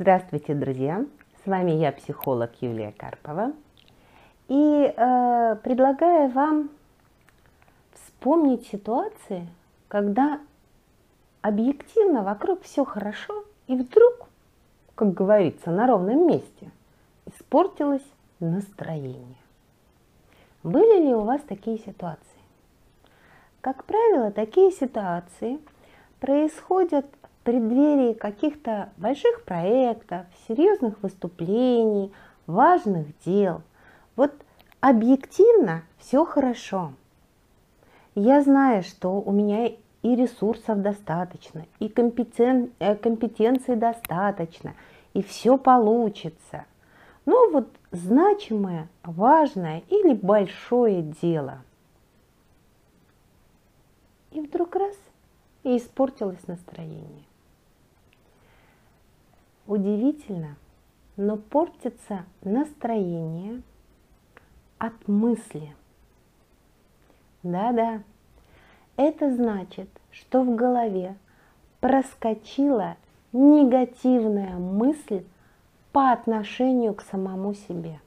Здравствуйте, друзья! С вами я, психолог Юлия Карпова. И э, предлагаю вам вспомнить ситуации, когда объективно вокруг все хорошо, и вдруг, как говорится, на ровном месте испортилось настроение. Были ли у вас такие ситуации? Как правило, такие ситуации происходят преддверии каких-то больших проектов, серьезных выступлений, важных дел. Вот объективно все хорошо. Я знаю, что у меня и ресурсов достаточно, и компетен... Э, компетенций достаточно, и все получится. Но вот значимое, важное или большое дело. И вдруг раз, и испортилось настроение. Удивительно, но портится настроение от мысли. Да-да, это значит, что в голове проскочила негативная мысль по отношению к самому себе.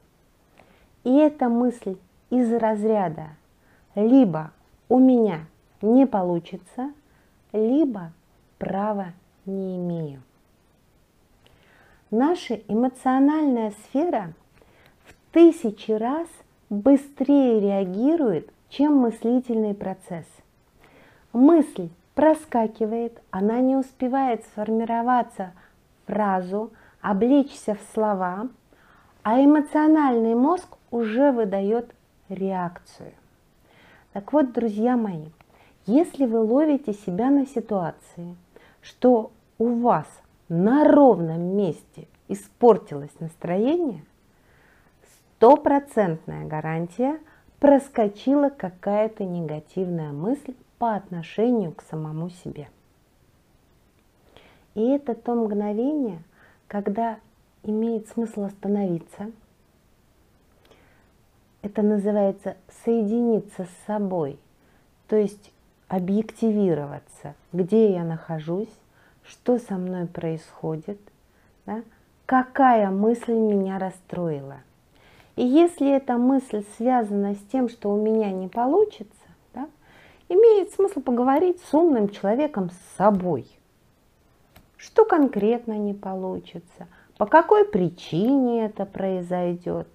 И эта мысль из разряда либо у меня не получится, либо права не имею. Наша эмоциональная сфера в тысячи раз быстрее реагирует, чем мыслительный процесс. Мысль проскакивает, она не успевает сформироваться в фразу, облечься в слова, а эмоциональный мозг уже выдает реакцию. Так вот, друзья мои, если вы ловите себя на ситуации, что у вас на ровном месте испортилось настроение, стопроцентная гарантия проскочила какая-то негативная мысль по отношению к самому себе. И это то мгновение, когда имеет смысл остановиться. Это называется соединиться с собой, то есть объективироваться, где я нахожусь, что со мной происходит, да? какая мысль меня расстроила. И если эта мысль связана с тем, что у меня не получится, имеет смысл поговорить с умным человеком с собой. Что конкретно не получится, по какой причине это произойдет,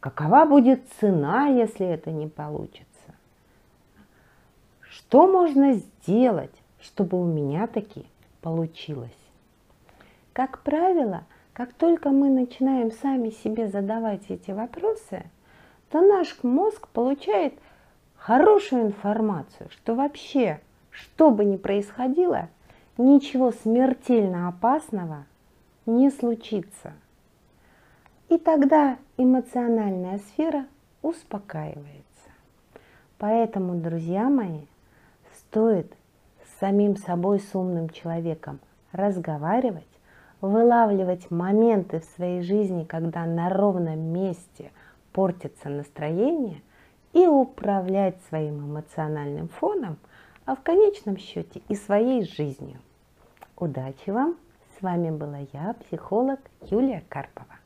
какова будет цена, если это не получится. Что можно сделать, чтобы у меня таки получилось? Как правило, как только мы начинаем сами себе задавать эти вопросы, то наш мозг получает – хорошую информацию, что вообще, что бы ни происходило, ничего смертельно опасного не случится. И тогда эмоциональная сфера успокаивается. Поэтому, друзья мои, стоит с самим собой, с умным человеком разговаривать, вылавливать моменты в своей жизни, когда на ровном месте портится настроение – и управлять своим эмоциональным фоном, а в конечном счете и своей жизнью. Удачи вам! С вами была я, психолог Юлия Карпова.